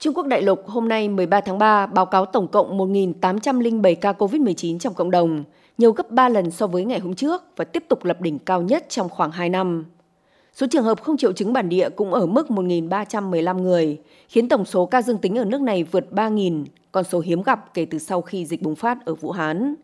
Trung Quốc đại lục hôm nay 13 tháng 3 báo cáo tổng cộng 1.807 ca COVID-19 trong cộng đồng, nhiều gấp 3 lần so với ngày hôm trước và tiếp tục lập đỉnh cao nhất trong khoảng 2 năm. Số trường hợp không triệu chứng bản địa cũng ở mức 1.315 người, khiến tổng số ca dương tính ở nước này vượt 3.000, con số hiếm gặp kể từ sau khi dịch bùng phát ở Vũ Hán.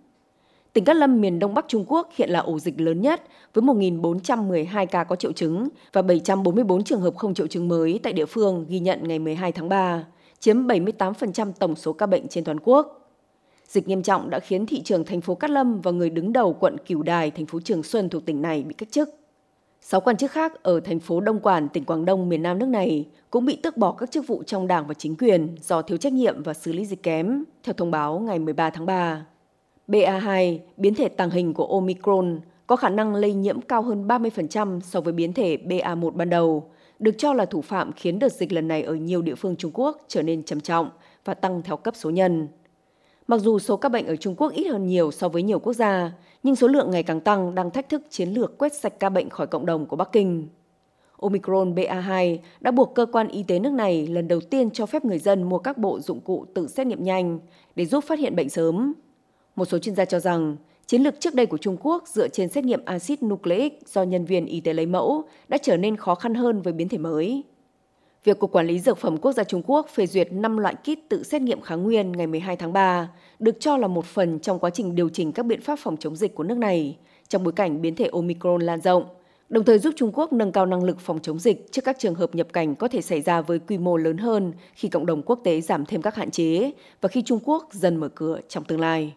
Tỉnh Cát Lâm miền Đông Bắc Trung Quốc hiện là ổ dịch lớn nhất với 1.412 ca có triệu chứng và 744 trường hợp không triệu chứng mới tại địa phương ghi nhận ngày 12 tháng 3, chiếm 78% tổng số ca bệnh trên toàn quốc. Dịch nghiêm trọng đã khiến thị trường thành phố Cát Lâm và người đứng đầu quận Cửu Đài, thành phố Trường Xuân thuộc tỉnh này bị cách chức. Sáu quan chức khác ở thành phố Đông Quản, tỉnh Quảng Đông, miền Nam nước này cũng bị tước bỏ các chức vụ trong đảng và chính quyền do thiếu trách nhiệm và xử lý dịch kém, theo thông báo ngày 13 tháng 3. BA2, biến thể tàng hình của Omicron, có khả năng lây nhiễm cao hơn 30% so với biến thể BA1 ban đầu, được cho là thủ phạm khiến đợt dịch lần này ở nhiều địa phương Trung Quốc trở nên trầm trọng và tăng theo cấp số nhân. Mặc dù số các bệnh ở Trung Quốc ít hơn nhiều so với nhiều quốc gia, nhưng số lượng ngày càng tăng đang thách thức chiến lược quét sạch ca bệnh khỏi cộng đồng của Bắc Kinh. Omicron BA2 đã buộc cơ quan y tế nước này lần đầu tiên cho phép người dân mua các bộ dụng cụ tự xét nghiệm nhanh để giúp phát hiện bệnh sớm. Một số chuyên gia cho rằng, chiến lược trước đây của Trung Quốc dựa trên xét nghiệm axit nucleic do nhân viên y tế lấy mẫu đã trở nên khó khăn hơn với biến thể mới. Việc Cục Quản lý Dược phẩm Quốc gia Trung Quốc phê duyệt 5 loại kit tự xét nghiệm kháng nguyên ngày 12 tháng 3 được cho là một phần trong quá trình điều chỉnh các biện pháp phòng chống dịch của nước này trong bối cảnh biến thể Omicron lan rộng, đồng thời giúp Trung Quốc nâng cao năng lực phòng chống dịch trước các trường hợp nhập cảnh có thể xảy ra với quy mô lớn hơn khi cộng đồng quốc tế giảm thêm các hạn chế và khi Trung Quốc dần mở cửa trong tương lai.